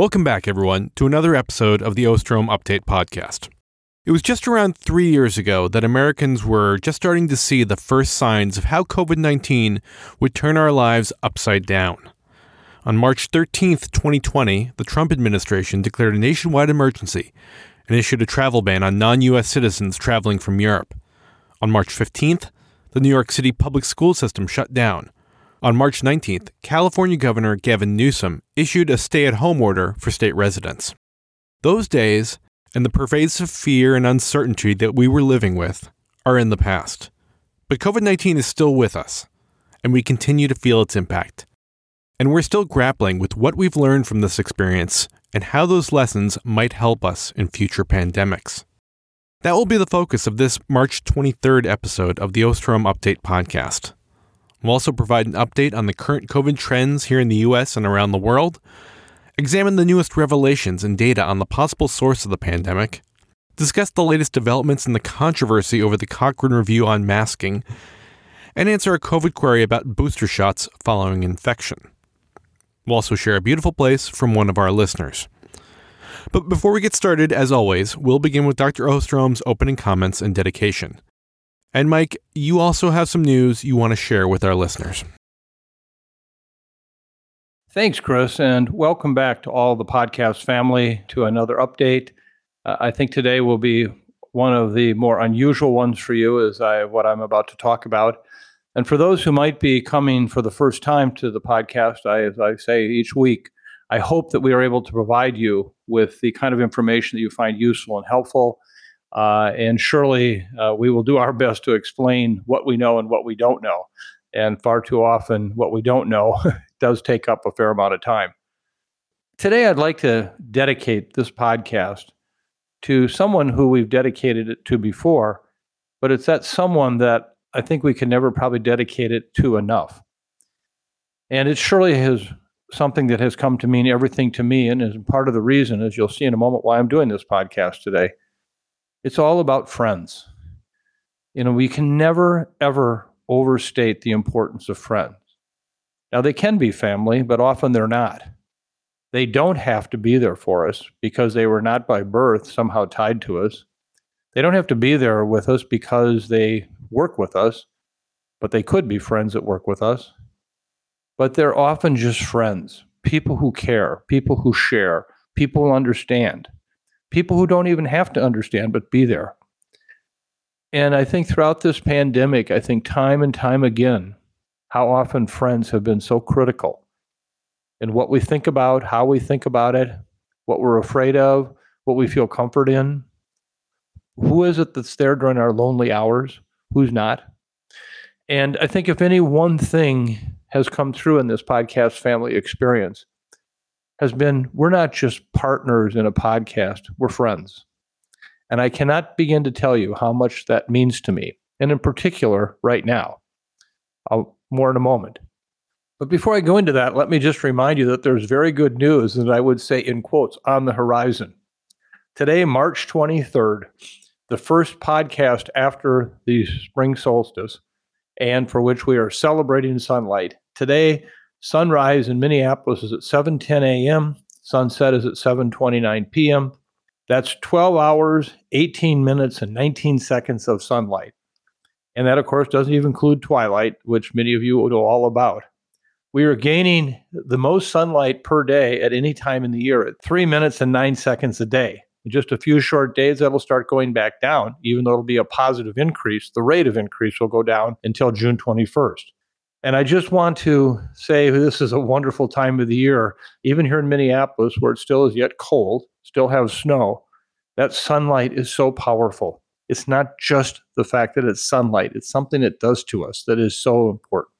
Welcome back, everyone, to another episode of the Osterholm Update Podcast. It was just around three years ago that Americans were just starting to see the first signs of how COVID 19 would turn our lives upside down. On March 13, 2020, the Trump administration declared a nationwide emergency and issued a travel ban on non U.S. citizens traveling from Europe. On March 15th, the New York City public school system shut down, on March 19th, California Governor Gavin Newsom issued a stay at home order for state residents. Those days, and the pervasive fear and uncertainty that we were living with, are in the past. But COVID 19 is still with us, and we continue to feel its impact. And we're still grappling with what we've learned from this experience and how those lessons might help us in future pandemics. That will be the focus of this March 23rd episode of the Osterholm Update podcast. We'll also provide an update on the current COVID trends here in the US and around the world, examine the newest revelations and data on the possible source of the pandemic, discuss the latest developments in the controversy over the Cochrane Review on masking, and answer a COVID query about booster shots following infection. We'll also share a beautiful place from one of our listeners. But before we get started, as always, we'll begin with Dr. Osterholm's opening comments and dedication. And Mike, you also have some news you want to share with our listeners. Thanks, Chris, and welcome back to all the podcast family to another update. Uh, I think today will be one of the more unusual ones for you, as I what I'm about to talk about. And for those who might be coming for the first time to the podcast, I, as I say each week, I hope that we are able to provide you with the kind of information that you find useful and helpful uh, and surely uh, we will do our best to explain what we know and what we don't know. And far too often, what we don't know does take up a fair amount of time. Today, I'd like to dedicate this podcast to someone who we've dedicated it to before, but it's that someone that I think we can never probably dedicate it to enough. And it surely is something that has come to mean everything to me, and is part of the reason, as you'll see in a moment, why I'm doing this podcast today. It's all about friends. You know, we can never, ever overstate the importance of friends. Now, they can be family, but often they're not. They don't have to be there for us because they were not by birth somehow tied to us. They don't have to be there with us because they work with us, but they could be friends that work with us. But they're often just friends, people who care, people who share, people who understand people who don't even have to understand, but be there. And I think throughout this pandemic, I think time and time again, how often friends have been so critical in what we think about, how we think about it, what we're afraid of, what we feel comfort in. Who is it that's there during our lonely hours? Who's not? And I think if any one thing has come through in this podcast family experience, has been we're not just partners in a podcast, we're friends. And I cannot begin to tell you how much that means to me, and in particular, right now. I'll, more in a moment. But before I go into that, let me just remind you that there's very good news, and I would say in quotes, on the horizon. Today, March 23rd, the first podcast after the spring solstice, and for which we are celebrating sunlight. Today, Sunrise in Minneapolis is at 7:10 a.m. Sunset is at 7:29 p.m. That's 12 hours, 18 minutes, and 19 seconds of sunlight. And that, of course, doesn't even include twilight, which many of you know all about. We are gaining the most sunlight per day at any time in the year at three minutes and nine seconds a day. In just a few short days, that'll start going back down, even though it'll be a positive increase. The rate of increase will go down until June 21st. And I just want to say this is a wonderful time of the year, even here in Minneapolis, where it still is yet cold, still have snow. That sunlight is so powerful. It's not just the fact that it's sunlight, it's something it does to us that is so important.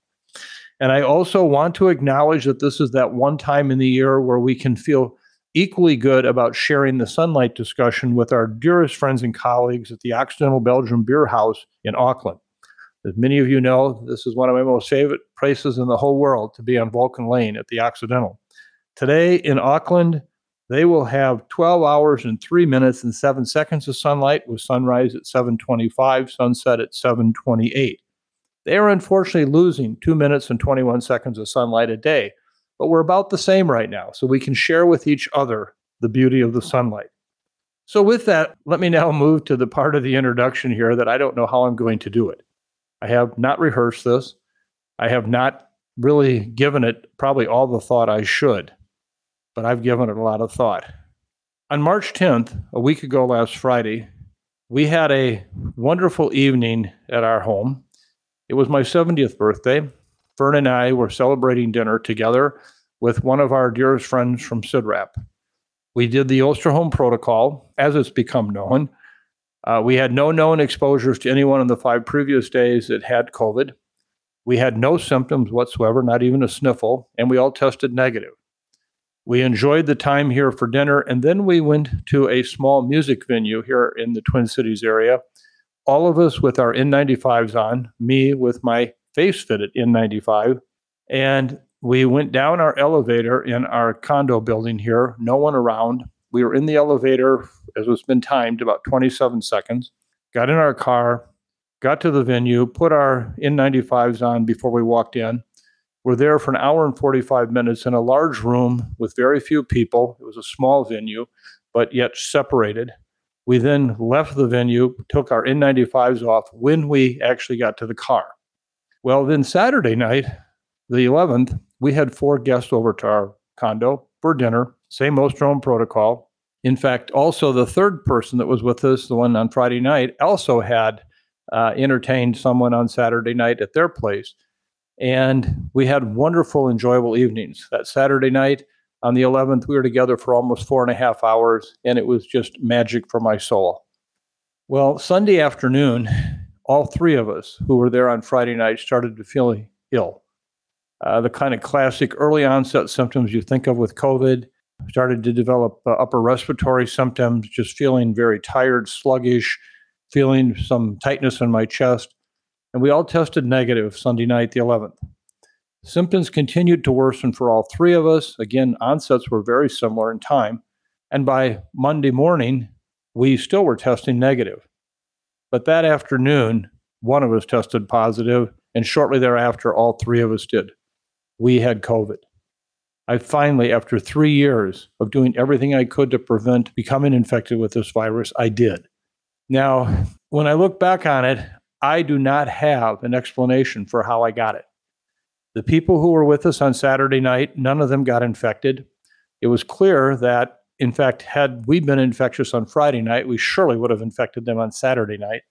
And I also want to acknowledge that this is that one time in the year where we can feel equally good about sharing the sunlight discussion with our dearest friends and colleagues at the Occidental Belgium Beer House in Auckland. As many of you know, this is one of my most favorite places in the whole world to be on Vulcan Lane at the Occidental. Today in Auckland, they will have 12 hours and 3 minutes and 7 seconds of sunlight with sunrise at 7:25, sunset at 7:28. They are unfortunately losing 2 minutes and 21 seconds of sunlight a day but we're about the same right now. So we can share with each other the beauty of the sunlight. So, with that, let me now move to the part of the introduction here that I don't know how I'm going to do it. I have not rehearsed this. I have not really given it probably all the thought I should, but I've given it a lot of thought. On March 10th, a week ago last Friday, we had a wonderful evening at our home. It was my 70th birthday, Fern and I were celebrating dinner together with one of our dearest friends from CIDRAP. We did the Osterholm protocol, as it's become known. Uh, we had no known exposures to anyone in the five previous days that had COVID. We had no symptoms whatsoever, not even a sniffle, and we all tested negative. We enjoyed the time here for dinner, and then we went to a small music venue here in the Twin Cities area. All of us with our N95s on, me with my face fitted N95. And we went down our elevator in our condo building here, no one around. We were in the elevator, as was been timed, about 27 seconds. Got in our car, got to the venue, put our N95s on before we walked in. We're there for an hour and 45 minutes in a large room with very few people. It was a small venue, but yet separated. We then left the venue, took our N95s off when we actually got to the car. Well, then Saturday night, the 11th, we had four guests over to our condo for dinner, same Osterholm protocol. In fact, also the third person that was with us, the one on Friday night, also had uh, entertained someone on Saturday night at their place. And we had wonderful, enjoyable evenings. That Saturday night on the 11th, we were together for almost four and a half hours, and it was just magic for my soul. Well, Sunday afternoon, all three of us who were there on Friday night started to feel ill. Uh, the kind of classic early onset symptoms you think of with COVID started to develop uh, upper respiratory symptoms, just feeling very tired, sluggish, feeling some tightness in my chest. And we all tested negative Sunday night, the 11th. Symptoms continued to worsen for all three of us. Again, onsets were very similar in time. And by Monday morning, we still were testing negative. But that afternoon, one of us tested positive, and shortly thereafter, all three of us did. We had COVID. I finally, after three years of doing everything I could to prevent becoming infected with this virus, I did. Now, when I look back on it, I do not have an explanation for how I got it. The people who were with us on Saturday night, none of them got infected. It was clear that in fact, had we been infectious on Friday night, we surely would have infected them on Saturday night.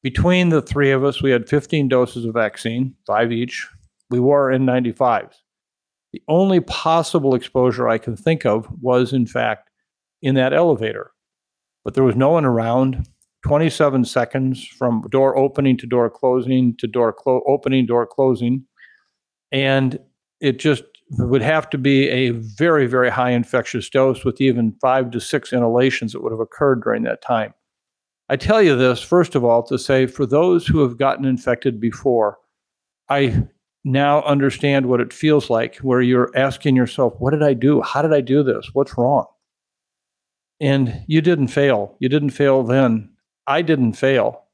Between the three of us, we had 15 doses of vaccine, five each. We wore N95s. The only possible exposure I can think of was, in fact, in that elevator. But there was no one around. 27 seconds from door opening to door closing to door clo- opening, door closing. And it just would have to be a very, very high infectious dose with even five to six inhalations that would have occurred during that time. I tell you this, first of all, to say for those who have gotten infected before, I now understand what it feels like where you're asking yourself, what did I do? How did I do this? What's wrong? And you didn't fail. You didn't fail then. I didn't fail.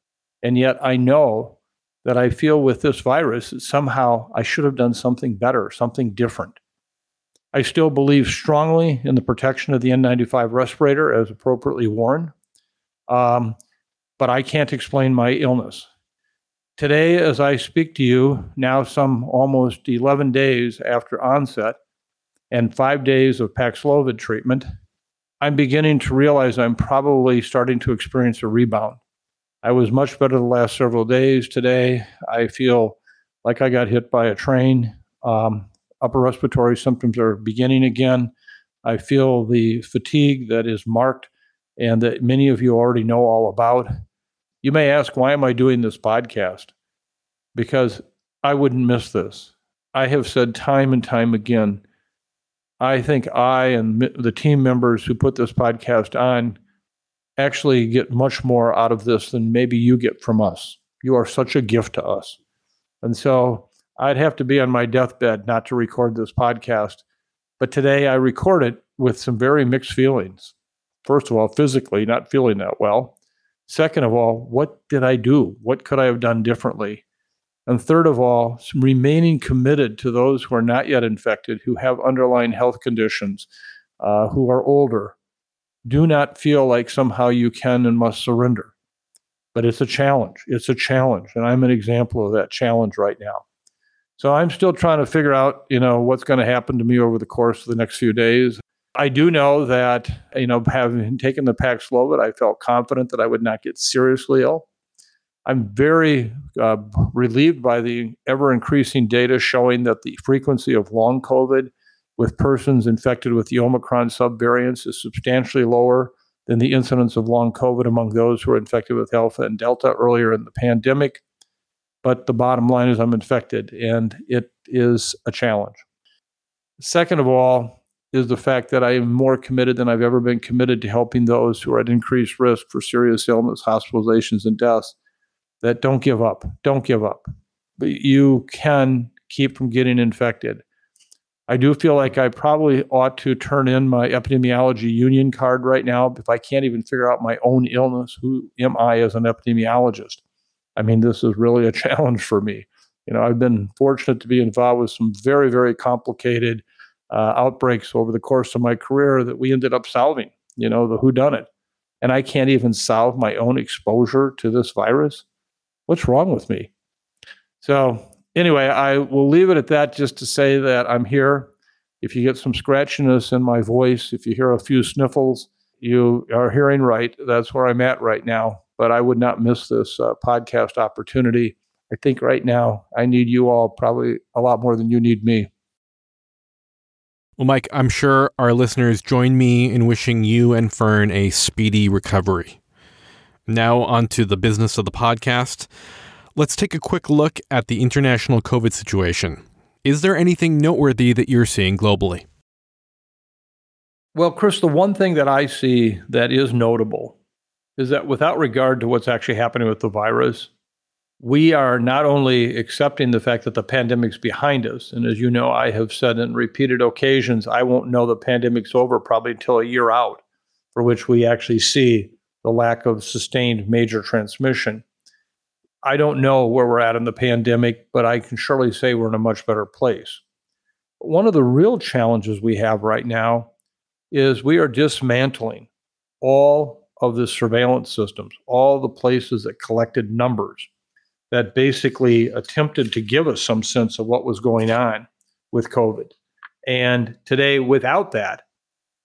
And yet I know that I feel with this virus that somehow I should have done something better, something different. I still believe strongly in the protection of the N95 respirator as appropriately worn, um, but I can't explain my illness. Today, as I speak to you, now some almost 11 days after onset and five days of Paxlovid treatment, I'm beginning to realize I'm probably starting to experience a rebound. I was much better the last several days. Today, I feel like I got hit by a train. Um, upper respiratory symptoms are beginning again. I feel the fatigue that is marked and that many of you already know all about. You may ask, why am I doing this podcast? Because I wouldn't miss this. I have said time and time again, I think I and the team members who put this podcast on actually get much more out of this than maybe you get from us. You are such a gift to us. And so I'd have to be on my deathbed not to record this podcast. But today I record it with some very mixed feelings. First of all, physically not feeling that well. Second of all, what did I do? What could I have done differently? And third of all, remaining committed to those who are not yet infected, who have underlying health conditions, uh, who are older. Do not feel like somehow you can and must surrender. But it's a challenge. It's a challenge. And I'm an example of that challenge right now. So I'm still trying to figure out, you know, what's going to happen to me over the course of the next few days. I do know that, you know, having taken the Paxlovid, I felt confident that I would not get seriously ill. I'm very uh, relieved by the ever increasing data showing that the frequency of long COVID with persons infected with the Omicron subvariants is substantially lower than the incidence of long COVID among those who are infected with Alpha and Delta earlier in the pandemic. But the bottom line is I'm infected, and it is a challenge. Second of all, is the fact that I am more committed than I've ever been committed to helping those who are at increased risk for serious illness, hospitalizations, and deaths. That don't give up. Don't give up. But you can keep from getting infected. I do feel like I probably ought to turn in my epidemiology union card right now. If I can't even figure out my own illness, who am I as an epidemiologist? I mean, this is really a challenge for me. You know, I've been fortunate to be involved with some very, very complicated uh, outbreaks over the course of my career that we ended up solving, you know, the who done it. And I can't even solve my own exposure to this virus. What's wrong with me? So, anyway, I will leave it at that just to say that I'm here. If you get some scratchiness in my voice, if you hear a few sniffles, you are hearing right. That's where I'm at right now. But I would not miss this uh, podcast opportunity. I think right now I need you all probably a lot more than you need me. Well, Mike, I'm sure our listeners join me in wishing you and Fern a speedy recovery. Now, on to the business of the podcast. Let's take a quick look at the international COVID situation. Is there anything noteworthy that you're seeing globally? Well, Chris, the one thing that I see that is notable is that without regard to what's actually happening with the virus, we are not only accepting the fact that the pandemic's behind us, and as you know, I have said in repeated occasions, I won't know the pandemic's over probably until a year out, for which we actually see the lack of sustained major transmission. I don't know where we're at in the pandemic, but I can surely say we're in a much better place. One of the real challenges we have right now is we are dismantling all of the surveillance systems, all the places that collected numbers that basically attempted to give us some sense of what was going on with COVID. And today, without that,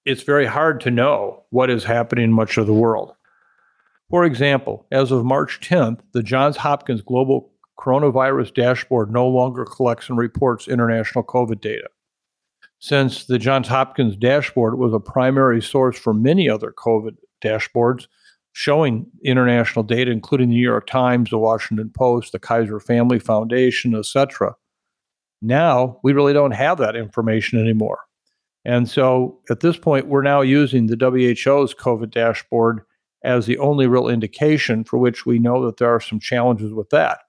it's very hard to know what is happening in much of the world. For example, as of March 10th, the Johns Hopkins Global Coronavirus Dashboard no longer collects and reports international COVID data. Since the Johns Hopkins dashboard was a primary source for many other COVID dashboards, showing international data, including the New York Times, the Washington Post, the Kaiser Family Foundation, etc. Now we really don't have that information anymore. And so at this point, we're now using the WHO's COVID dashboard as the only real indication for which we know that there are some challenges with that.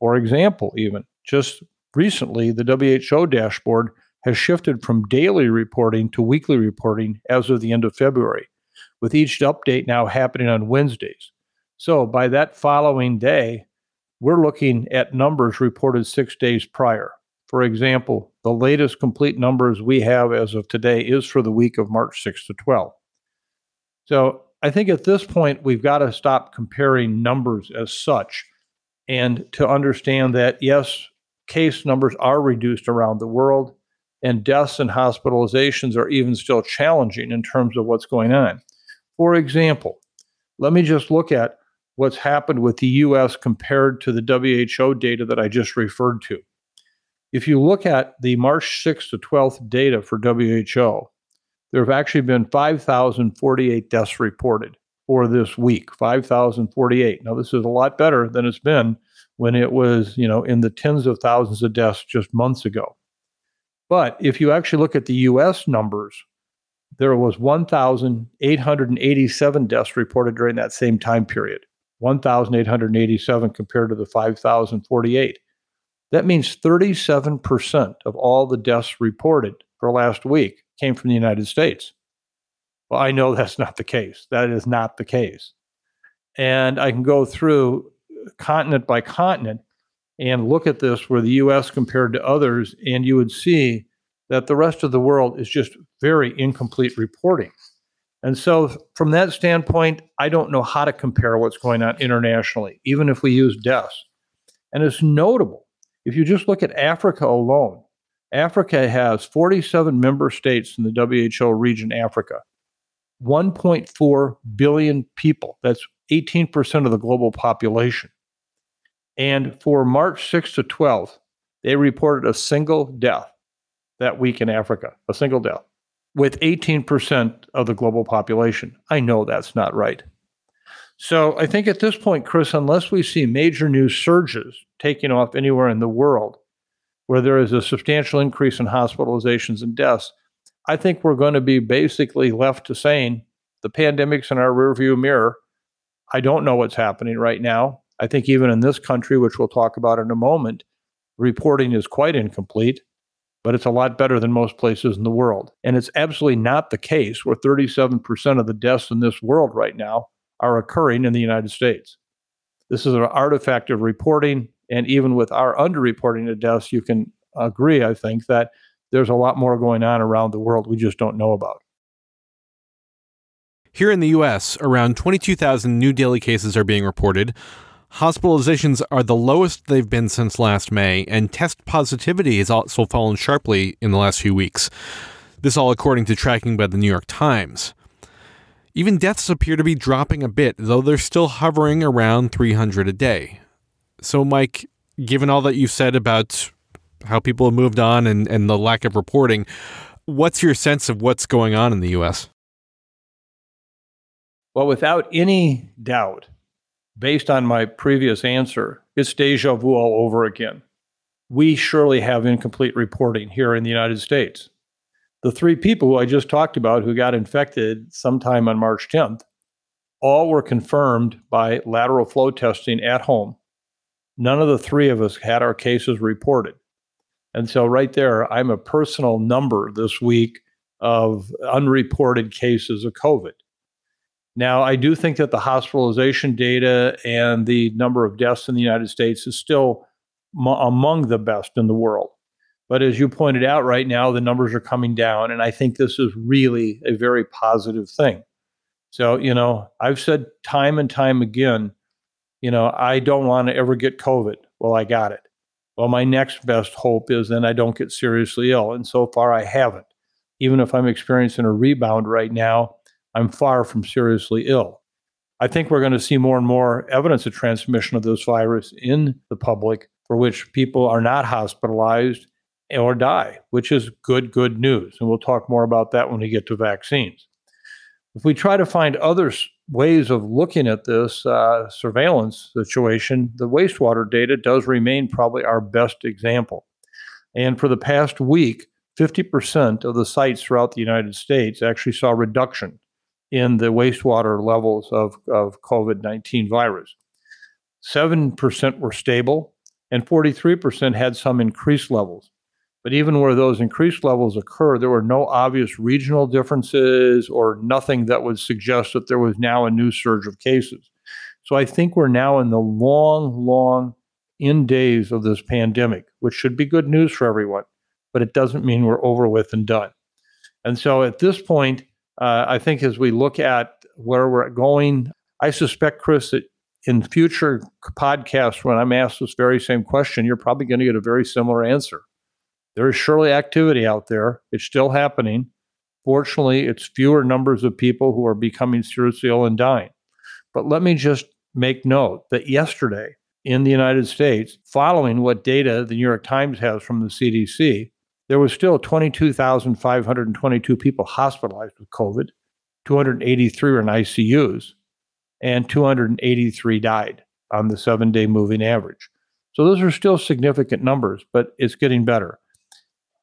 For example, even just recently, the WHO dashboard has shifted from daily reporting to weekly reporting as of the end of February with each update now happening on Wednesdays. So by that following day, we're looking at numbers reported six days prior. For example, the latest complete numbers we have as of today is for the week of March 6 to 12. So I think at this point, we've got to stop comparing numbers as such and to understand that, yes, case numbers are reduced around the world, and deaths and hospitalizations are even still challenging in terms of what's going on. For example, let me just look at what's happened with the US compared to the WHO data that I just referred to. If you look at the March 6th to 12th data for WHO, there have actually been 5,048 deaths reported for this week 5,048. Now, this is a lot better than it's been when it was, you know, in the tens of thousands of deaths just months ago. But if you actually look at the US numbers, there was 1,887 deaths reported during that same time period. 1,887 compared to the 5,048. That means 37% of all the deaths reported for last week came from the United States. Well, I know that's not the case. That is not the case. And I can go through continent by continent and look at this where the US compared to others, and you would see that the rest of the world is just very incomplete reporting. And so, from that standpoint, I don't know how to compare what's going on internationally, even if we use deaths. And it's notable. If you just look at Africa alone, Africa has 47 member states in the WHO region, Africa, 1.4 billion people. That's 18% of the global population. And for March 6th to 12th, they reported a single death that week in Africa, a single death, with 18% of the global population. I know that's not right. So I think at this point, Chris, unless we see major new surges taking off anywhere in the world where there is a substantial increase in hospitalizations and deaths, I think we're going to be basically left to saying the pandemic's in our rearview mirror. I don't know what's happening right now. I think even in this country, which we'll talk about in a moment, reporting is quite incomplete but it's a lot better than most places in the world. And it's absolutely not the case where 37% of the deaths in this world right now are occurring in the United States. This is an artifact of reporting. And even with our underreporting of deaths, you can agree, I think, that there's a lot more going on around the world we just don't know about. Here in the US, around 22,000 new daily cases are being reported, Hospitalizations are the lowest they've been since last May, and test positivity has also fallen sharply in the last few weeks. This all according to tracking by the New York Times. Even deaths appear to be dropping a bit, though they're still hovering around 300 a day. So, Mike, given all that you've said about how people have moved on and, and the lack of reporting, what's your sense of what's going on in the U.S.? Well, without any doubt, based on my previous answer, it's deja vu all over again. We surely have incomplete reporting here in the United States. The three people who I just talked about who got infected sometime on March 10th, all were confirmed by lateral flow testing at home. None of the three of us had our cases reported. And so, right there, I'm a personal number this week of unreported cases of COVID. Now, I do think that the hospitalization data and the number of deaths in the United States is still m- among the best in the world. But as you pointed out right now, the numbers are coming down. And I think this is really a very positive thing. So, you know, I've said time and time again, you know, I don't want to ever get COVID. Well, I got it. Well, my next best hope is then I don't get seriously ill. And so far, I haven't. Even if I'm experiencing a rebound right now, I'm far from seriously ill. I think we're going to see more and more evidence of transmission of this virus in the public for which people are not hospitalized or die, which is good, good news. And we'll talk more about that when we get to vaccines. If we try to find other ways of looking at this uh, surveillance situation, the wastewater data does remain probably our best example. And for the past week, 50% of the sites throughout the United States actually saw reduction in the wastewater levels of, of COVID 19 virus. 7% were stable, and 43% had some increased levels. But even where those increased levels occur, there were no obvious regional differences or nothing that would suggest that there was now a new surge of cases. So I think we're now in the long, long end days of this pandemic, which should be good news for everyone, but it doesn't mean we're over with and done. And so at this point, uh, I think as we look at where we're going, I suspect, Chris, that in future podcasts, when I'm asked this very same question, you're probably going to get a very similar answer. There is surely activity out there, it's still happening. Fortunately, it's fewer numbers of people who are becoming seriously ill and dying. But let me just make note that yesterday in the United States, following what data the New York Times has from the CDC, there was still 22,522 people hospitalized with COVID, 283 were in ICUs, and 283 died on the seven day moving average. So those are still significant numbers, but it's getting better.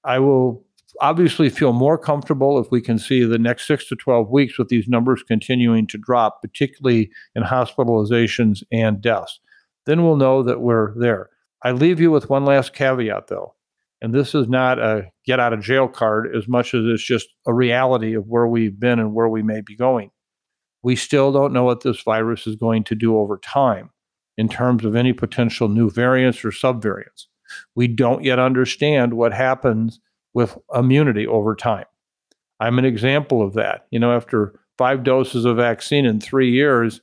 I will obviously feel more comfortable if we can see the next six to 12 weeks with these numbers continuing to drop, particularly in hospitalizations and deaths. Then we'll know that we're there. I leave you with one last caveat, though. And this is not a get out of jail card as much as it's just a reality of where we've been and where we may be going. We still don't know what this virus is going to do over time in terms of any potential new variants or subvariants. We don't yet understand what happens with immunity over time. I'm an example of that. You know, after five doses of vaccine in three years,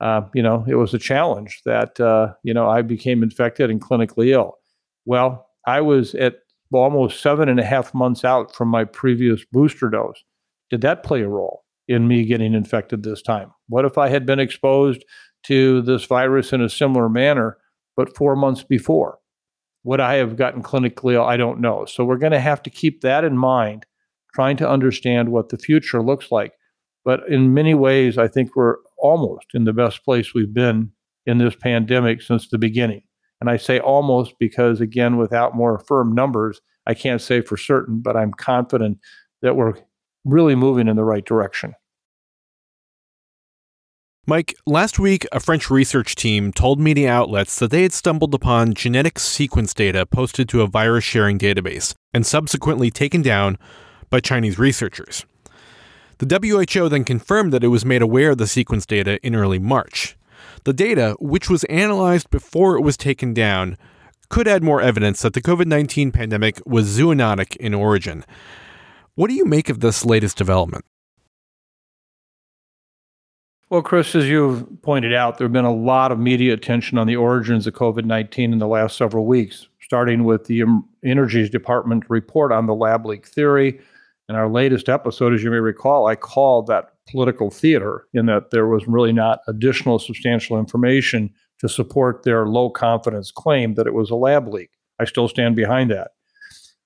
uh, you know, it was a challenge that, uh, you know, I became infected and clinically ill. Well, I was at almost seven and a half months out from my previous booster dose. Did that play a role in me getting infected this time? What if I had been exposed to this virus in a similar manner, but four months before? Would I have gotten clinically ill? I don't know. So we're going to have to keep that in mind, trying to understand what the future looks like. But in many ways, I think we're almost in the best place we've been in this pandemic since the beginning. And I say almost because, again, without more firm numbers, I can't say for certain, but I'm confident that we're really moving in the right direction. Mike, last week, a French research team told media outlets that they had stumbled upon genetic sequence data posted to a virus sharing database and subsequently taken down by Chinese researchers. The WHO then confirmed that it was made aware of the sequence data in early March. The data, which was analyzed before it was taken down, could add more evidence that the COVID 19 pandemic was zoonotic in origin. What do you make of this latest development? Well, Chris, as you've pointed out, there have been a lot of media attention on the origins of COVID 19 in the last several weeks, starting with the Energy Department report on the lab leak theory. In our latest episode, as you may recall, I called that political theater in that there was really not additional substantial information to support their low confidence claim that it was a lab leak. I still stand behind that.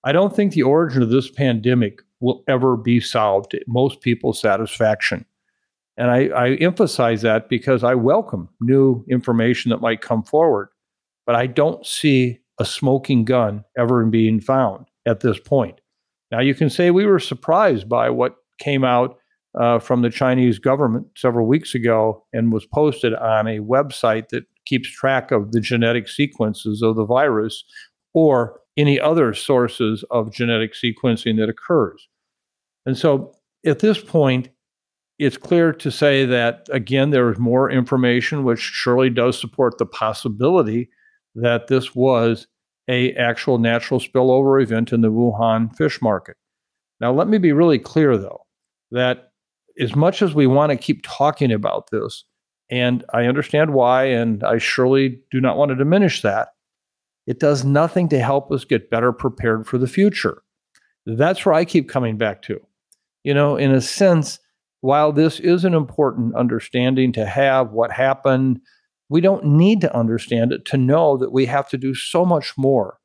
I don't think the origin of this pandemic will ever be solved to most people's satisfaction. And I, I emphasize that because I welcome new information that might come forward, but I don't see a smoking gun ever being found at this point. Now, you can say we were surprised by what came out uh, from the Chinese government several weeks ago and was posted on a website that keeps track of the genetic sequences of the virus or any other sources of genetic sequencing that occurs. And so at this point, it's clear to say that again there is more information which surely does support the possibility that this was a actual natural spillover event in the Wuhan fish market. Now let me be really clear though that as much as we want to keep talking about this and I understand why and I surely do not want to diminish that it does nothing to help us get better prepared for the future. That's where I keep coming back to. You know, in a sense, while this is an important understanding to have what happened, we don't need to understand it to know that we have to do so much more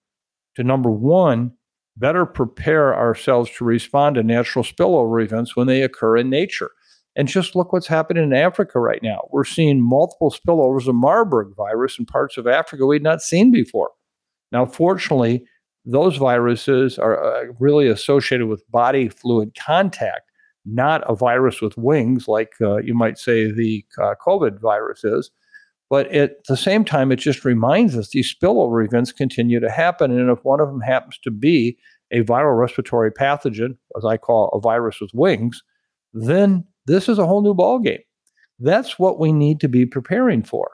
to number one, better prepare ourselves to respond to natural spillover events when they occur in nature. And just look what's happening in Africa right now. We're seeing multiple spillovers of Marburg virus in parts of Africa we'd not seen before. Now, fortunately, those viruses are uh, really associated with body fluid contact not a virus with wings like uh, you might say the uh, COVID virus is. But at the same time, it just reminds us these spillover events continue to happen. And if one of them happens to be a viral respiratory pathogen, as I call a virus with wings, then this is a whole new ballgame. That's what we need to be preparing for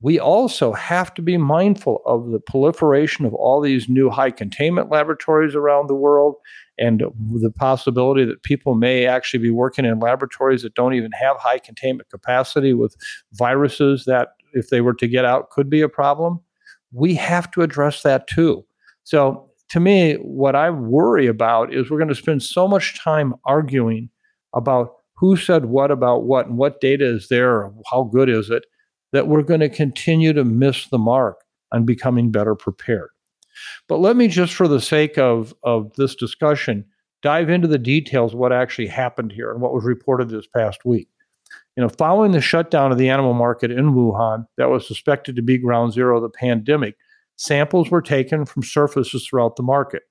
we also have to be mindful of the proliferation of all these new high containment laboratories around the world and the possibility that people may actually be working in laboratories that don't even have high containment capacity with viruses that, if they were to get out, could be a problem. We have to address that too. So, to me, what I worry about is we're going to spend so much time arguing about who said what about what and what data is there, how good is it that we're going to continue to miss the mark on becoming better prepared. But let me just, for the sake of, of this discussion, dive into the details of what actually happened here and what was reported this past week. You know, following the shutdown of the animal market in Wuhan that was suspected to be ground zero of the pandemic, samples were taken from surfaces throughout the market.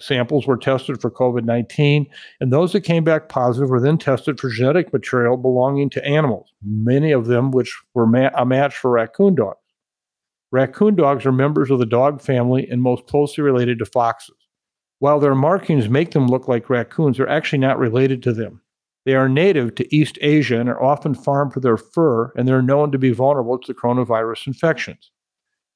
Samples were tested for COVID 19, and those that came back positive were then tested for genetic material belonging to animals, many of them which were ma- a match for raccoon dogs. Raccoon dogs are members of the dog family and most closely related to foxes. While their markings make them look like raccoons, they're actually not related to them. They are native to East Asia and are often farmed for their fur, and they're known to be vulnerable to coronavirus infections.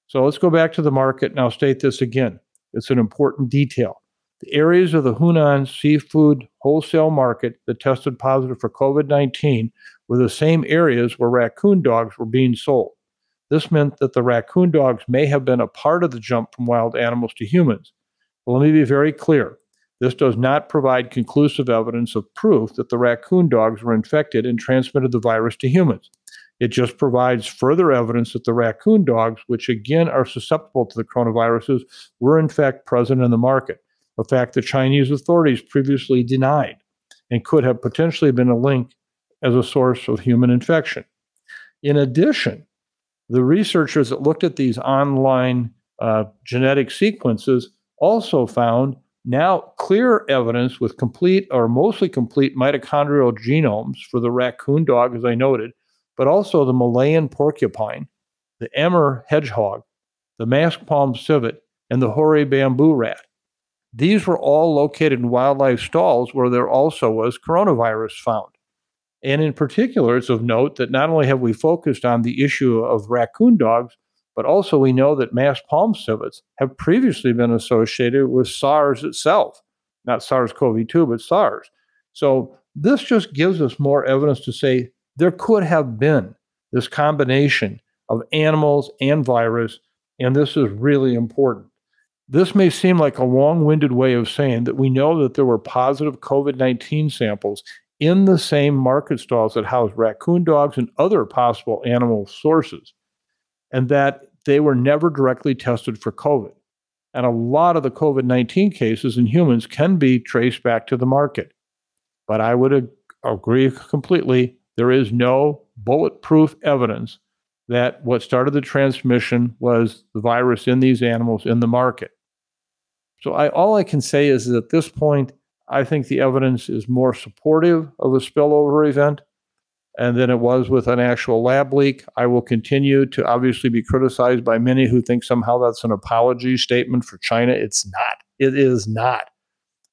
So let's go back to the market and I'll state this again. It's an important detail. The areas of the Huanan seafood wholesale market that tested positive for COVID 19 were the same areas where raccoon dogs were being sold. This meant that the raccoon dogs may have been a part of the jump from wild animals to humans. But let me be very clear this does not provide conclusive evidence of proof that the raccoon dogs were infected and transmitted the virus to humans. It just provides further evidence that the raccoon dogs, which again are susceptible to the coronaviruses, were in fact present in the market a fact the Chinese authorities previously denied and could have potentially been a link as a source of human infection. In addition, the researchers that looked at these online uh, genetic sequences also found now clear evidence with complete or mostly complete mitochondrial genomes for the raccoon dog, as I noted, but also the Malayan porcupine, the Amur hedgehog, the mask palm civet, and the hoary bamboo rat. These were all located in wildlife stalls where there also was coronavirus found. And in particular, it's of note that not only have we focused on the issue of raccoon dogs, but also we know that mass palm civets have previously been associated with SARS itself, not SARS CoV 2, but SARS. So this just gives us more evidence to say there could have been this combination of animals and virus, and this is really important. This may seem like a long winded way of saying that we know that there were positive COVID 19 samples in the same market stalls that house raccoon dogs and other possible animal sources, and that they were never directly tested for COVID. And a lot of the COVID 19 cases in humans can be traced back to the market. But I would ag- agree completely there is no bulletproof evidence that what started the transmission was the virus in these animals in the market. So I, all I can say is that at this point, I think the evidence is more supportive of a spillover event and than it was with an actual lab leak. I will continue to obviously be criticized by many who think somehow that's an apology statement for China. It's not. It is not.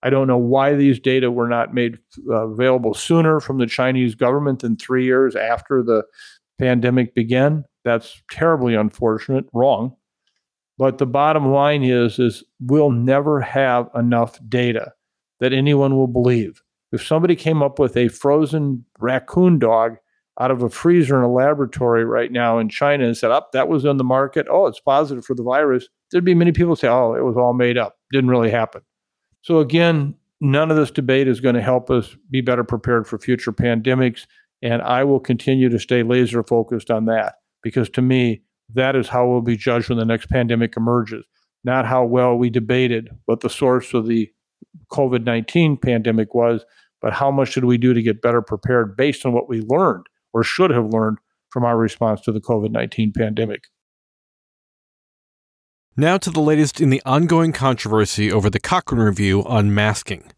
I don't know why these data were not made uh, available sooner from the Chinese government than three years after the pandemic began. That's terribly unfortunate, wrong. But the bottom line is, is we'll never have enough data that anyone will believe. If somebody came up with a frozen raccoon dog out of a freezer in a laboratory right now in China and said, "Up, oh, that was on the market. Oh, it's positive for the virus." There'd be many people say, "Oh, it was all made up. Didn't really happen." So again, none of this debate is going to help us be better prepared for future pandemics, and I will continue to stay laser focused on that because to me, that is how we'll be judged when the next pandemic emerges, not how well we debated what the source of the COVID 19 pandemic was, but how much did we do to get better prepared based on what we learned or should have learned from our response to the COVID 19 pandemic. Now to the latest in the ongoing controversy over the Cochrane Review on masking.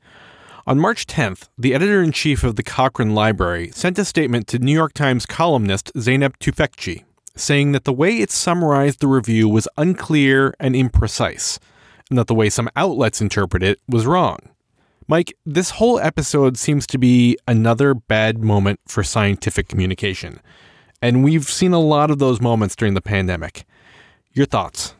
On March 10th, the editor in chief of the Cochrane Library sent a statement to New York Times columnist Zeynep Tufekci saying that the way it summarized the review was unclear and imprecise, and that the way some outlets interpret it was wrong. Mike, this whole episode seems to be another bad moment for scientific communication, and we've seen a lot of those moments during the pandemic. Your thoughts?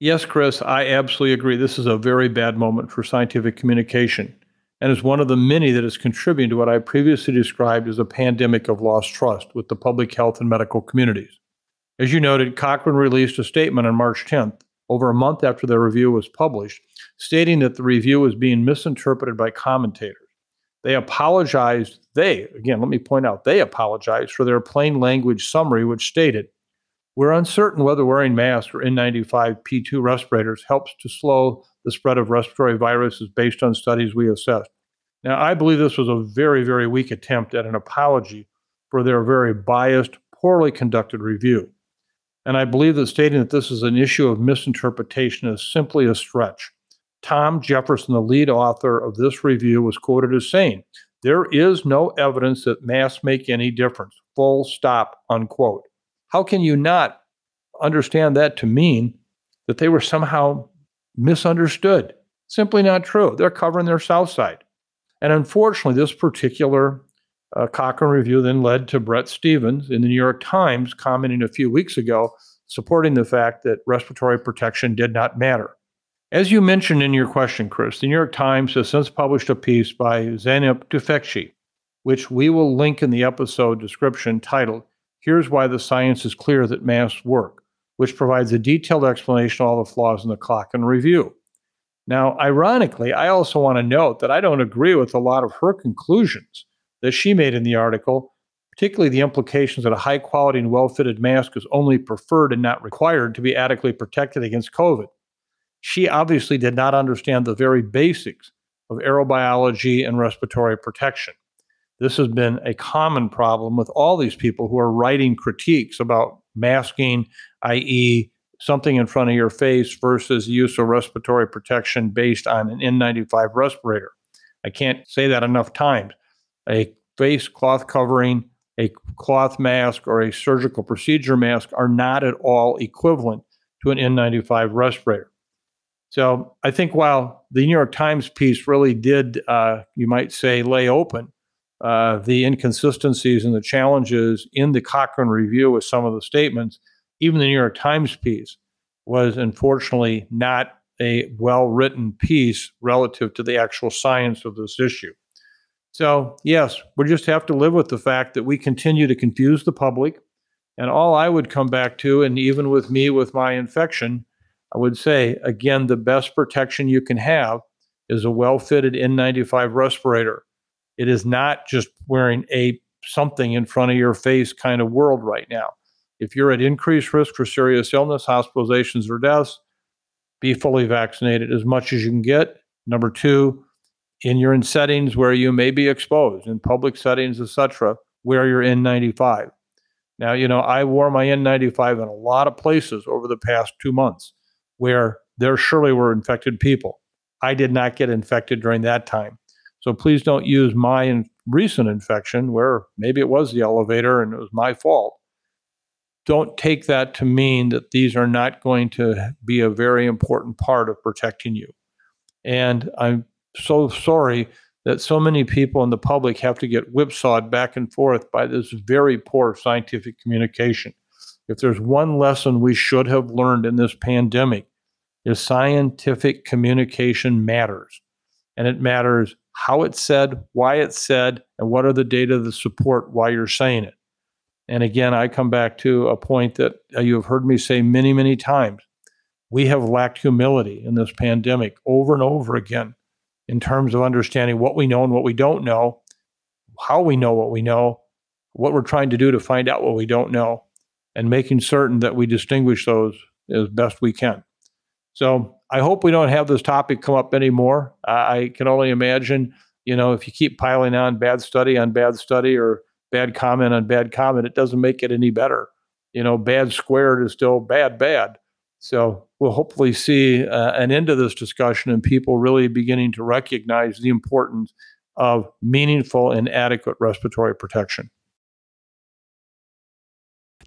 Yes, Chris, I absolutely agree. This is a very bad moment for scientific communication and is one of the many that is contributing to what I previously described as a pandemic of lost trust with the public health and medical communities. As you noted, Cochrane released a statement on March 10th, over a month after the review was published, stating that the review was being misinterpreted by commentators. They apologized, they, again, let me point out, they apologized for their plain language summary, which stated, We're uncertain whether wearing masks or N95 P2 respirators helps to slow the spread of respiratory viruses based on studies we assessed. Now, I believe this was a very, very weak attempt at an apology for their very biased, poorly conducted review. And I believe that stating that this is an issue of misinterpretation is simply a stretch. Tom Jefferson, the lead author of this review, was quoted as saying, There is no evidence that masks make any difference. Full stop, unquote. How can you not understand that to mean that they were somehow misunderstood? Simply not true. They're covering their South Side. And unfortunately, this particular uh, Cochrane review then led to Bret Stephens in the New York Times commenting a few weeks ago, supporting the fact that respiratory protection did not matter. As you mentioned in your question, Chris, the New York Times has since published a piece by Zeynep Tufekci, which we will link in the episode description titled, Here's Why the Science is Clear That Masks Work, which provides a detailed explanation of all the flaws in the Cochrane review. Now, ironically, I also want to note that I don't agree with a lot of her conclusions that she made in the article, particularly the implications that a high quality and well fitted mask is only preferred and not required to be adequately protected against COVID she obviously did not understand the very basics of aerobiology and respiratory protection. This has been a common problem with all these people who are writing critiques about masking, i.e., something in front of your face versus use of respiratory protection based on an N95 respirator. I can't say that enough times. A face cloth covering, a cloth mask, or a surgical procedure mask are not at all equivalent to an N95 respirator. So I think while the New York Times piece really did, uh, you might say, lay open uh, the inconsistencies and the challenges in the Cochrane review with some of the statements, even the New York Times piece was unfortunately not a well written piece relative to the actual science of this issue. So, yes, we just have to live with the fact that we continue to confuse the public. And all I would come back to, and even with me with my infection, I would say, again, the best protection you can have is a well fitted N95 respirator. It is not just wearing a something in front of your face kind of world right now. If you're at increased risk for serious illness, hospitalizations, or deaths, be fully vaccinated as much as you can get. Number two, in you're in settings where you may be exposed, in public settings, etc., wear your N95. Now, you know, I wore my N95 in a lot of places over the past two months where there surely were infected people. I did not get infected during that time. So please don't use my in- recent infection where maybe it was the elevator and it was my fault. Don't take that to mean that these are not going to be a very important part of protecting you. And I'm so sorry that so many people in the public have to get whipsawed back and forth by this very poor scientific communication. If there's one lesson we should have learned in this pandemic, is scientific communication matters. And it matters how it's said, why it's said, and what are the data that support why you're saying it. And again, I come back to a point that uh, you have heard me say many, many times. We have lacked humility in this pandemic over and over again in terms of understanding what we know and what we don't know, how we know what we know, what we're trying to do to find out what we don't know, and making certain that we distinguish those as best we can. So I hope we don't have this topic come up anymore. I can only imagine, you know, if you keep piling on bad study on bad study or bad comment on bad comment, it doesn't make it any better. You know, bad squared is still bad, bad. So we'll hopefully see uh, an end to this discussion and people really beginning to recognize the importance of meaningful and adequate respiratory protection.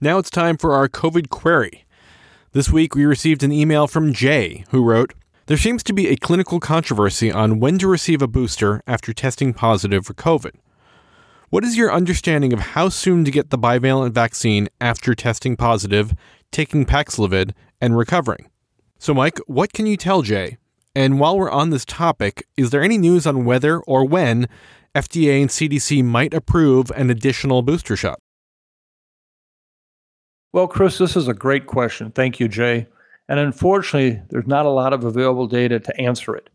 Now it's time for our COVID query. This week, we received an email from Jay, who wrote There seems to be a clinical controversy on when to receive a booster after testing positive for COVID. What is your understanding of how soon to get the bivalent vaccine after testing positive, taking Paxlovid, and recovering? So, Mike, what can you tell Jay? And while we're on this topic, is there any news on whether or when FDA and CDC might approve an additional booster shot? Well, Chris, this is a great question. Thank you, Jay. And unfortunately, there's not a lot of available data to answer it.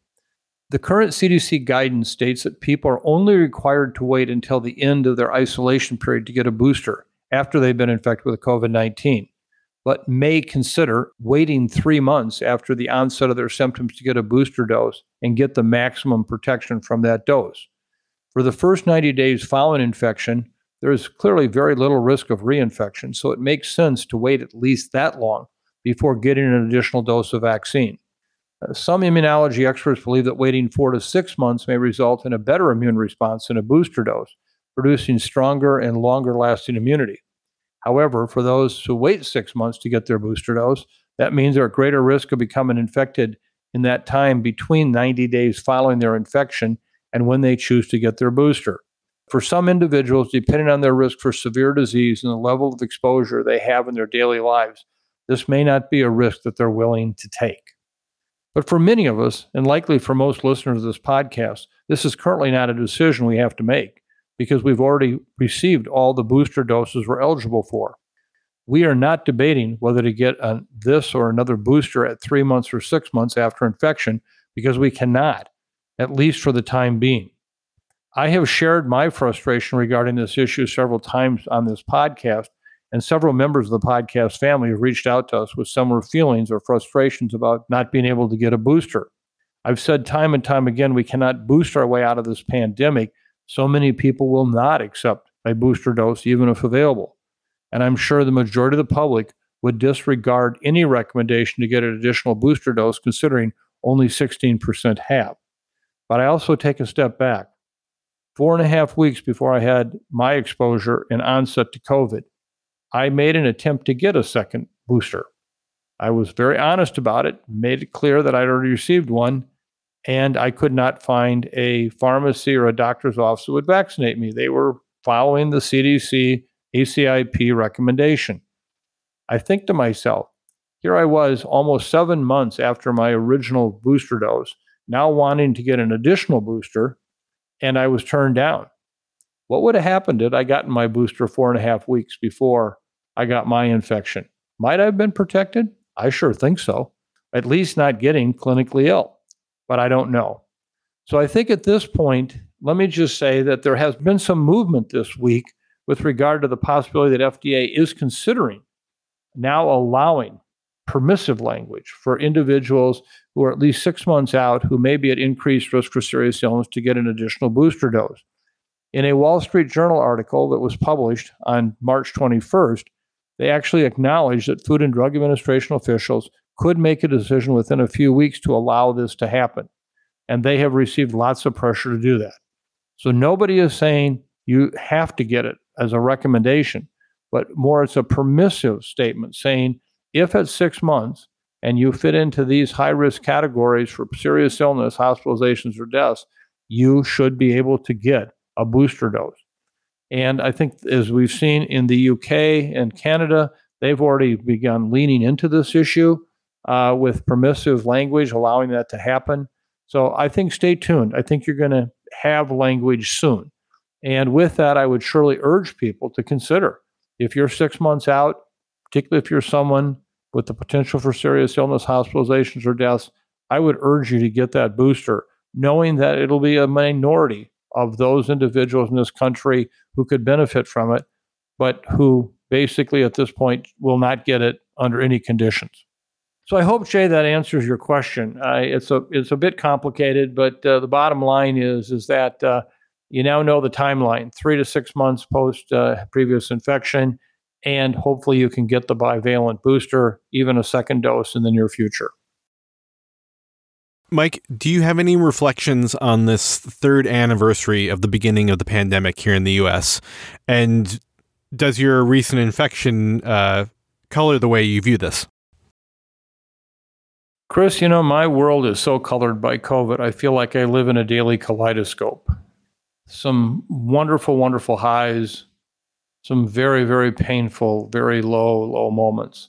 The current CDC guidance states that people are only required to wait until the end of their isolation period to get a booster after they've been infected with COVID 19, but may consider waiting three months after the onset of their symptoms to get a booster dose and get the maximum protection from that dose. For the first 90 days following infection, there is clearly very little risk of reinfection, so it makes sense to wait at least that long before getting an additional dose of vaccine. Uh, some immunology experts believe that waiting four to six months may result in a better immune response than a booster dose, producing stronger and longer lasting immunity. However, for those who wait six months to get their booster dose, that means they're at greater risk of becoming infected in that time between 90 days following their infection and when they choose to get their booster. For some individuals, depending on their risk for severe disease and the level of exposure they have in their daily lives, this may not be a risk that they're willing to take. But for many of us, and likely for most listeners of this podcast, this is currently not a decision we have to make because we've already received all the booster doses we're eligible for. We are not debating whether to get a, this or another booster at three months or six months after infection because we cannot, at least for the time being. I have shared my frustration regarding this issue several times on this podcast, and several members of the podcast family have reached out to us with similar feelings or frustrations about not being able to get a booster. I've said time and time again we cannot boost our way out of this pandemic. So many people will not accept a booster dose, even if available. And I'm sure the majority of the public would disregard any recommendation to get an additional booster dose, considering only 16% have. But I also take a step back four and a half weeks before I had my exposure and onset to COVID, I made an attempt to get a second booster. I was very honest about it, made it clear that I'd already received one, and I could not find a pharmacy or a doctor's office that would vaccinate me. They were following the CDC ACIP recommendation. I think to myself, here I was almost seven months after my original booster dose, now wanting to get an additional booster and I was turned down. What would have happened had I gotten my booster four and a half weeks before I got my infection? Might I have been protected? I sure think so. At least not getting clinically ill, but I don't know. So I think at this point, let me just say that there has been some movement this week with regard to the possibility that FDA is considering now allowing permissive language for individuals who are at least six months out who may be at increased risk for serious illness to get an additional booster dose. In a Wall Street Journal article that was published on March 21st, they actually acknowledged that Food and Drug Administration officials could make a decision within a few weeks to allow this to happen. And they have received lots of pressure to do that. So nobody is saying you have to get it as a recommendation, but more it's a permissive statement saying if at six months and you fit into these high risk categories for serious illness, hospitalizations, or deaths, you should be able to get a booster dose. And I think, as we've seen in the UK and Canada, they've already begun leaning into this issue uh, with permissive language, allowing that to happen. So I think stay tuned. I think you're going to have language soon. And with that, I would surely urge people to consider if you're six months out, particularly if you're someone with the potential for serious illness, hospitalizations, or deaths, I would urge you to get that booster, knowing that it'll be a minority of those individuals in this country who could benefit from it, but who basically at this point will not get it under any conditions. So I hope Jay that answers your question. Uh, it's a it's a bit complicated, but uh, the bottom line is is that uh, you now know the timeline: three to six months post uh, previous infection and hopefully you can get the bivalent booster, even a second dose in the near future. Mike, do you have any reflections on this third anniversary of the beginning of the pandemic here in the US? And does your recent infection uh, color the way you view this? Chris, you know, my world is so colored by COVID. I feel like I live in a daily kaleidoscope. Some wonderful, wonderful highs, some very, very painful, very low, low moments.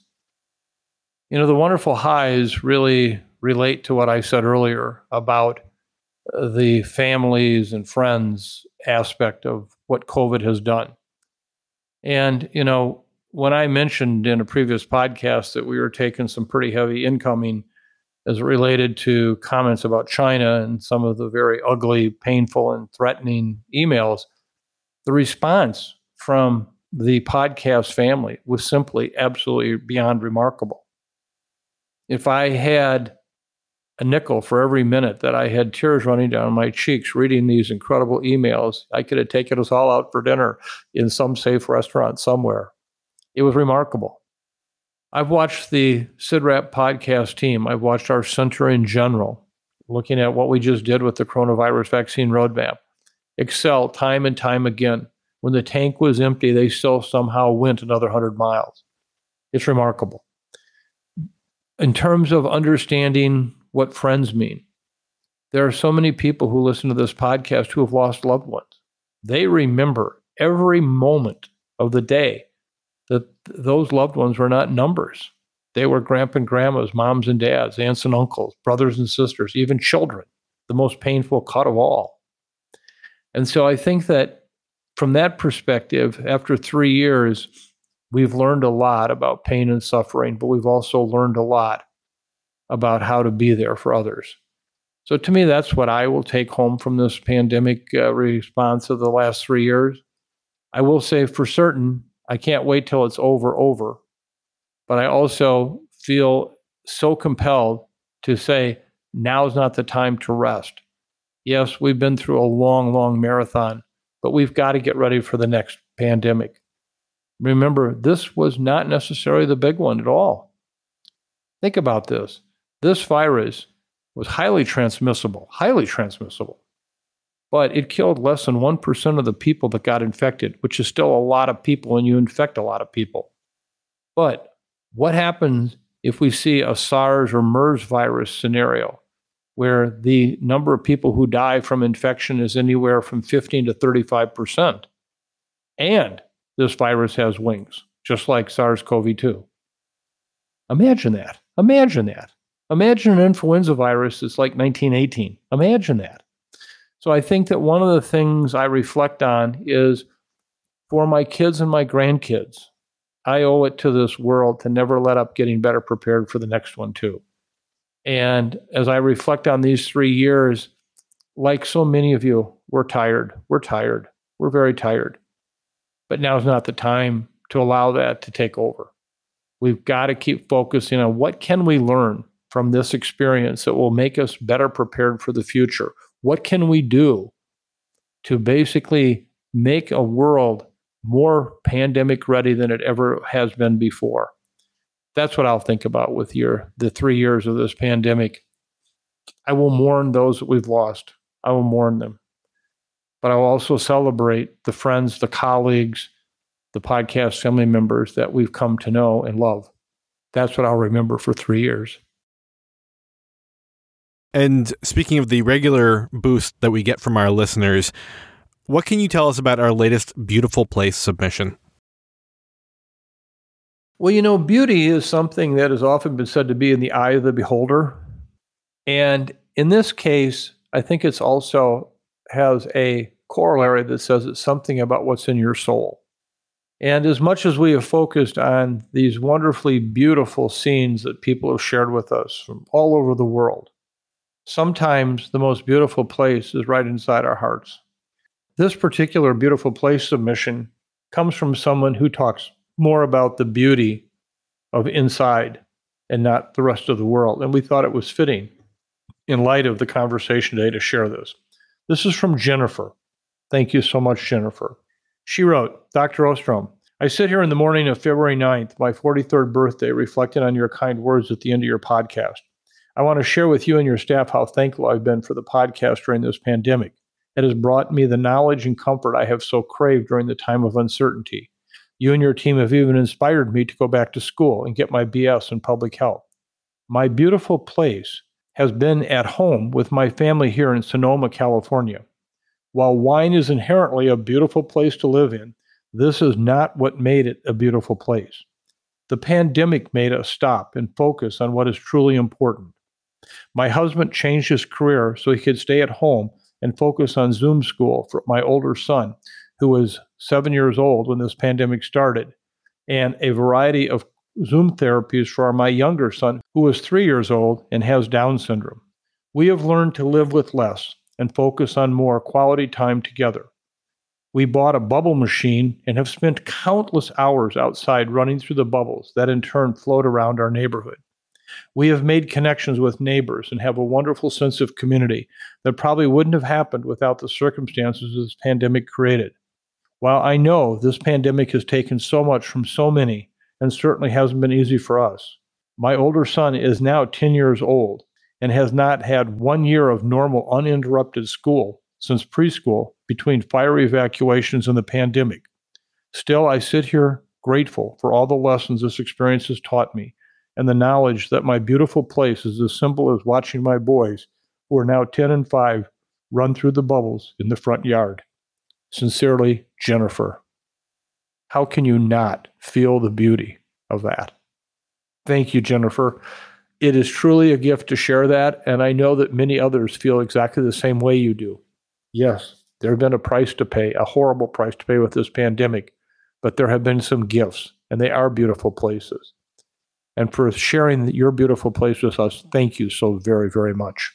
You know, the wonderful highs really relate to what I said earlier about uh, the families and friends aspect of what COVID has done. And, you know, when I mentioned in a previous podcast that we were taking some pretty heavy incoming as related to comments about China and some of the very ugly, painful, and threatening emails, the response from the podcast family was simply absolutely beyond remarkable. If I had a nickel for every minute that I had tears running down my cheeks reading these incredible emails. I could have taken us all out for dinner in some safe restaurant somewhere. It was remarkable. I've watched the CIDRAP podcast team. I've watched our center in general, looking at what we just did with the coronavirus vaccine roadmap, excel time and time again. When the tank was empty, they still somehow went another 100 miles. It's remarkable. In terms of understanding what friends mean, there are so many people who listen to this podcast who have lost loved ones. They remember every moment of the day that those loved ones were not numbers. They were grandpa and grandmas, moms and dads, aunts and uncles, brothers and sisters, even children, the most painful cut of all. And so I think that from that perspective, after three years, we've learned a lot about pain and suffering, but we've also learned a lot about how to be there for others. So to me, that's what I will take home from this pandemic uh, response of the last three years. I will say for certain, I can't wait till it's over, over. But I also feel so compelled to say now's not the time to rest. Yes, we've been through a long, long marathon, but we've got to get ready for the next pandemic. Remember, this was not necessarily the big one at all. Think about this this virus was highly transmissible, highly transmissible but it killed less than 1% of the people that got infected, which is still a lot of people and you infect a lot of people. But what happens if we see a SARS or MERS virus scenario where the number of people who die from infection is anywhere from 15 to 35%? And this virus has wings, just like SARS CoV 2. Imagine that. Imagine that. Imagine an influenza virus that's like 1918. Imagine that. So I think that one of the things I reflect on is for my kids and my grandkids, I owe it to this world to never let up getting better prepared for the next one, too. And as I reflect on these three years, like so many of you, we're tired. We're tired. We're very tired. But now's not the time to allow that to take over. We've got to keep focusing on what can we learn from this experience that will make us better prepared for the future. What can we do to basically make a world more pandemic ready than it ever has been before? That's what I'll think about with your the three years of this pandemic. I will mourn those that we've lost. I will mourn them. But I will also celebrate the friends, the colleagues, the podcast family members that we've come to know and love. That's what I'll remember for three years. And speaking of the regular boost that we get from our listeners, what can you tell us about our latest Beautiful Place submission? Well, you know, beauty is something that has often been said to be in the eye of the beholder. And in this case, I think it's also has a corollary that says it's something about what's in your soul. And as much as we have focused on these wonderfully beautiful scenes that people have shared with us from all over the world, sometimes the most beautiful place is right inside our hearts. This particular beautiful place submission comes from someone who talks more about the beauty of inside and not the rest of the world. And we thought it was fitting in light of the conversation today to share this. This is from Jennifer. Thank you so much, Jennifer. She wrote, Dr. Osterholm, I sit here in the morning of February 9th, my 43rd birthday, reflecting on your kind words at the end of your podcast. I want to share with you and your staff how thankful I've been for the podcast during this pandemic. It has brought me the knowledge and comfort I have so craved during the time of uncertainty. You and your team have even inspired me to go back to school and get my BS in public health. My beautiful place has been at home with my family here in Sonoma, California. While wine is inherently a beautiful place to live in, this is not what made it a beautiful place. The pandemic made us stop and focus on what is truly important. My husband changed his career so he could stay at home and focus on Zoom school for my older son, who was seven years old when this pandemic started, and a variety of Zoom therapies for my younger son, who is three years old and has Down syndrome. We have learned to live with less and focus on more quality time together. We bought a bubble machine and have spent countless hours outside running through the bubbles that in turn float around our neighborhood. We have made connections with neighbors and have a wonderful sense of community that probably wouldn't have happened without the circumstances this pandemic created. While I know this pandemic has taken so much from so many and certainly hasn't been easy for us, my older son is now 10 years old and has not had one year of normal uninterrupted school since preschool between fire evacuations and the pandemic. Still, I sit here grateful for all the lessons this experience has taught me and the knowledge that my beautiful place is as simple as watching my boys, who are now 10 and 5, run through the bubbles in the front yard. Sincerely, Jennifer. How can you not feel the beauty of that? Thank you, Jennifer. It is truly a gift to share that, and I know that many others feel exactly the same way you do. Yes, there have been a price to pay, a horrible price to pay with this pandemic, but there have been some gifts, and they are beautiful places. And for sharing your beautiful place with us, thank you so very, very much.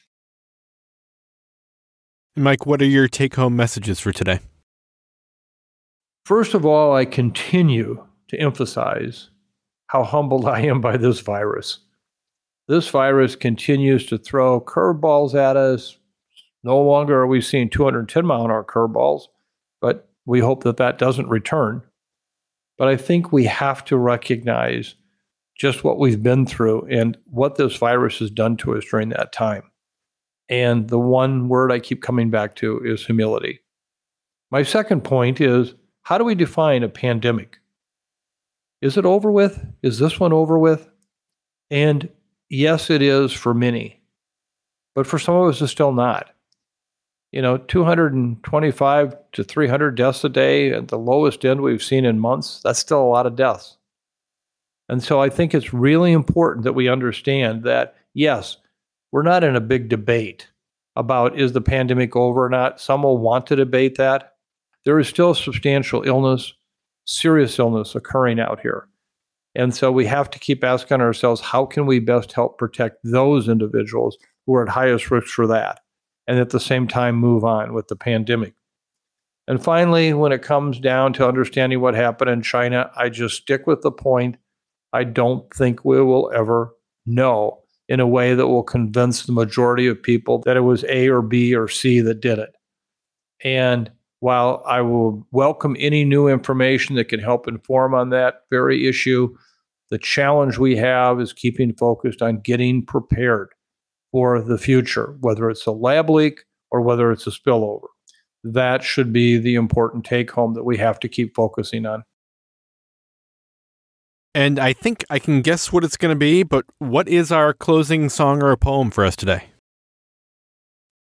Mike, what are your take home messages for today? First of all, I continue to emphasize how humbled I am by this virus. This virus continues to throw curveballs at us. No longer are we seeing 210 mile an hour curveballs, but we hope that that doesn't return. But I think we have to recognize just what we've been through and what this virus has done to us during that time. And the one word I keep coming back to is humility. My second point is how do we define a pandemic? Is it over with? Is this one over with? And yes, it is for many, but for some of us, it's still not. You know, 225 to 300 deaths a day at the lowest end we've seen in months, that's still a lot of deaths. And so I think it's really important that we understand that, yes, we're not in a big debate about is the pandemic over or not. Some will want to debate that. There is still substantial illness serious illness occurring out here. And so we have to keep asking ourselves how can we best help protect those individuals who are at highest risk for that? And at the same time, move on with the pandemic. And finally, when it comes down to understanding what happened in China, I just stick with the point. I don't think we will ever know in a way that will convince the majority of people that it was A or B or C that did it. And while I will welcome any new information that can help inform on that very issue, the challenge we have is keeping focused on getting prepared for the future, whether it's a lab leak or whether it's a spillover. That should be the important take home that we have to keep focusing on. And I think I can guess what it's going to be, but what is our closing song or a poem for us today?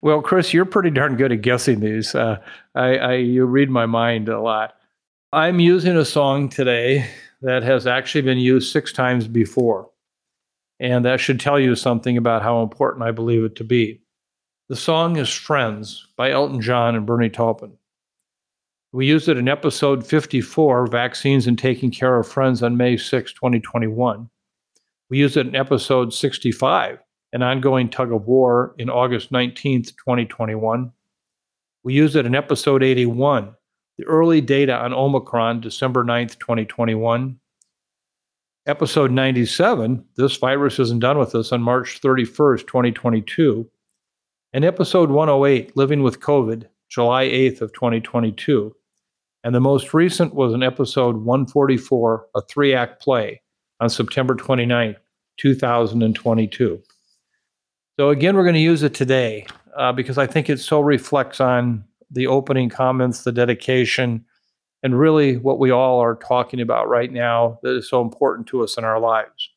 Well, Chris, you're pretty darn good at guessing these. Uh, I, I, you read my mind a lot. I'm using a song today that has actually been used six times before, and that should tell you something about how important I believe it to be. The song is "Friends" by Elton John and Bernie Taupin. We used it in episode 54, Vaccines and Taking Care of Friends, on May 6, 2021. We used it in episode 65, an ongoing tug of war in August 19th, 2021. We used it in episode 81, the early data on Omicron, December 9th, 2021. Episode 97, this virus isn't done with us on March 31st, 2022. And episode 108, Living with COVID, July 8th of 2022. And the most recent was an episode 144, a three act play on September 29th, 2022. So again, we're going to use it today uh, because I think it so reflects on the opening comments, the dedication, and really what we all are talking about right now that is so important to us in our lives.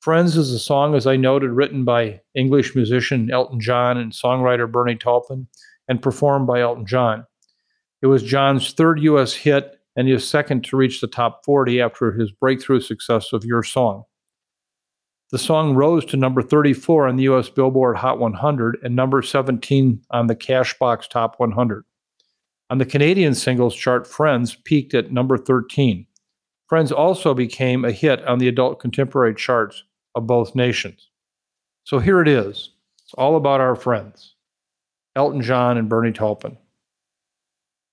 Friends is a song, as I noted, written by English musician Elton John and songwriter Bernie Taupin and performed by Elton John. It was John's third U.S. hit and his second to reach the top 40 after his breakthrough success of Your Song. The song rose to number 34 on the US Billboard Hot 100 and number 17 on the Cashbox Top 100. On the Canadian singles chart, Friends peaked at number 13. Friends also became a hit on the adult contemporary charts of both nations. So here it is. It's all about our friends, Elton John and Bernie Taupin.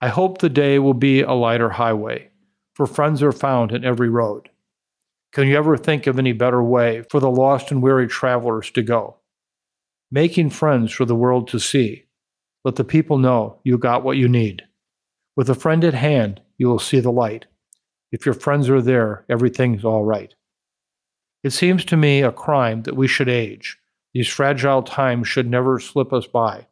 I hope the day will be a lighter highway, for friends are found in every road. Can you ever think of any better way for the lost and weary travelers to go? Making friends for the world to see. Let the people know you got what you need. With a friend at hand, you will see the light. If your friends are there, everything's all right. It seems to me a crime that we should age. These fragile times should never slip us by.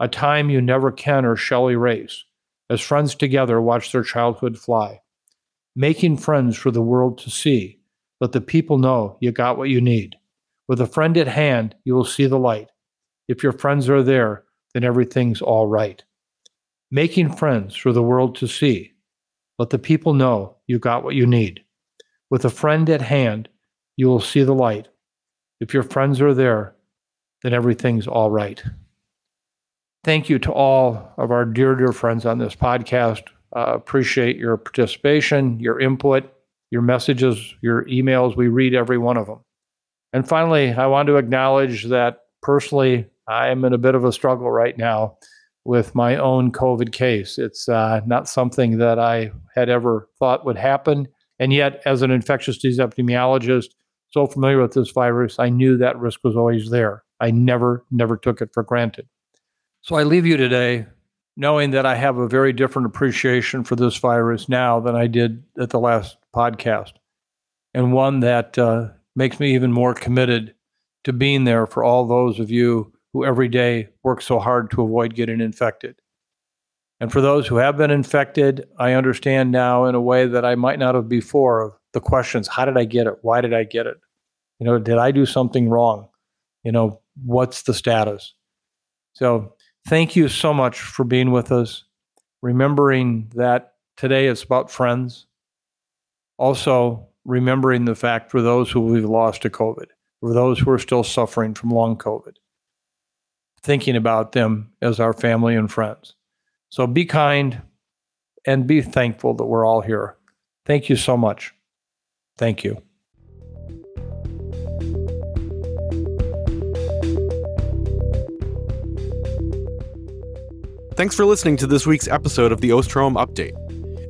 A time you never can or shall erase. As friends together watch their childhood fly. Making friends for the world to see. Let the people know you got what you need. With a friend at hand, you will see the light. If your friends are there, then everything's all right. Making friends for the world to see. Let the people know you got what you need. With a friend at hand, you will see the light. If your friends are there, then everything's all right. Thank you to all of our dear, dear friends on this podcast. Uh, appreciate your participation, your input, your messages, your emails. We read every one of them. And finally, I want to acknowledge that personally, I am in a bit of a struggle right now with my own COVID case. It's uh, not something that I had ever thought would happen. And yet, as an infectious disease epidemiologist, so familiar with this virus, I knew that risk was always there. I never, never took it for granted. So I leave you today knowing that I have a very different appreciation for this virus now than I did at the last podcast, and one that uh, makes me even more committed to being there for all those of you who every day work so hard to avoid getting infected. And for those who have been infected, I understand now in a way that I might not have before the questions how did I get it? Why did I get it? You know, did I do something wrong? You know, what's the status? So, thank you so much for being with us, remembering that today it's about friends. Also, remembering the fact for those who we've lost to COVID, for those who are still suffering from long COVID, thinking about them as our family and friends. So be kind and be thankful that we're all here. Thank you so much. Thank you. Thanks for listening to this week's episode of the Osterholm Update.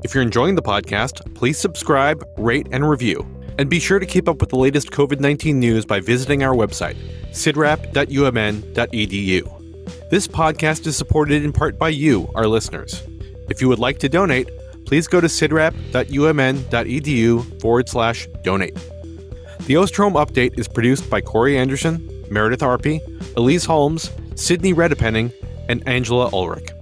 If you're enjoying the podcast, please subscribe, rate, and review. And be sure to keep up with the latest COVID 19 news by visiting our website, cidrap.umn.edu. This podcast is supported in part by you, our listeners. If you would like to donate, please go to cidrap.umn.edu forward slash donate. The Osterholm Update is produced by Corey Anderson, Meredith Arpey, Elise Holmes, Sydney Redepenning, and Angela Ulrich.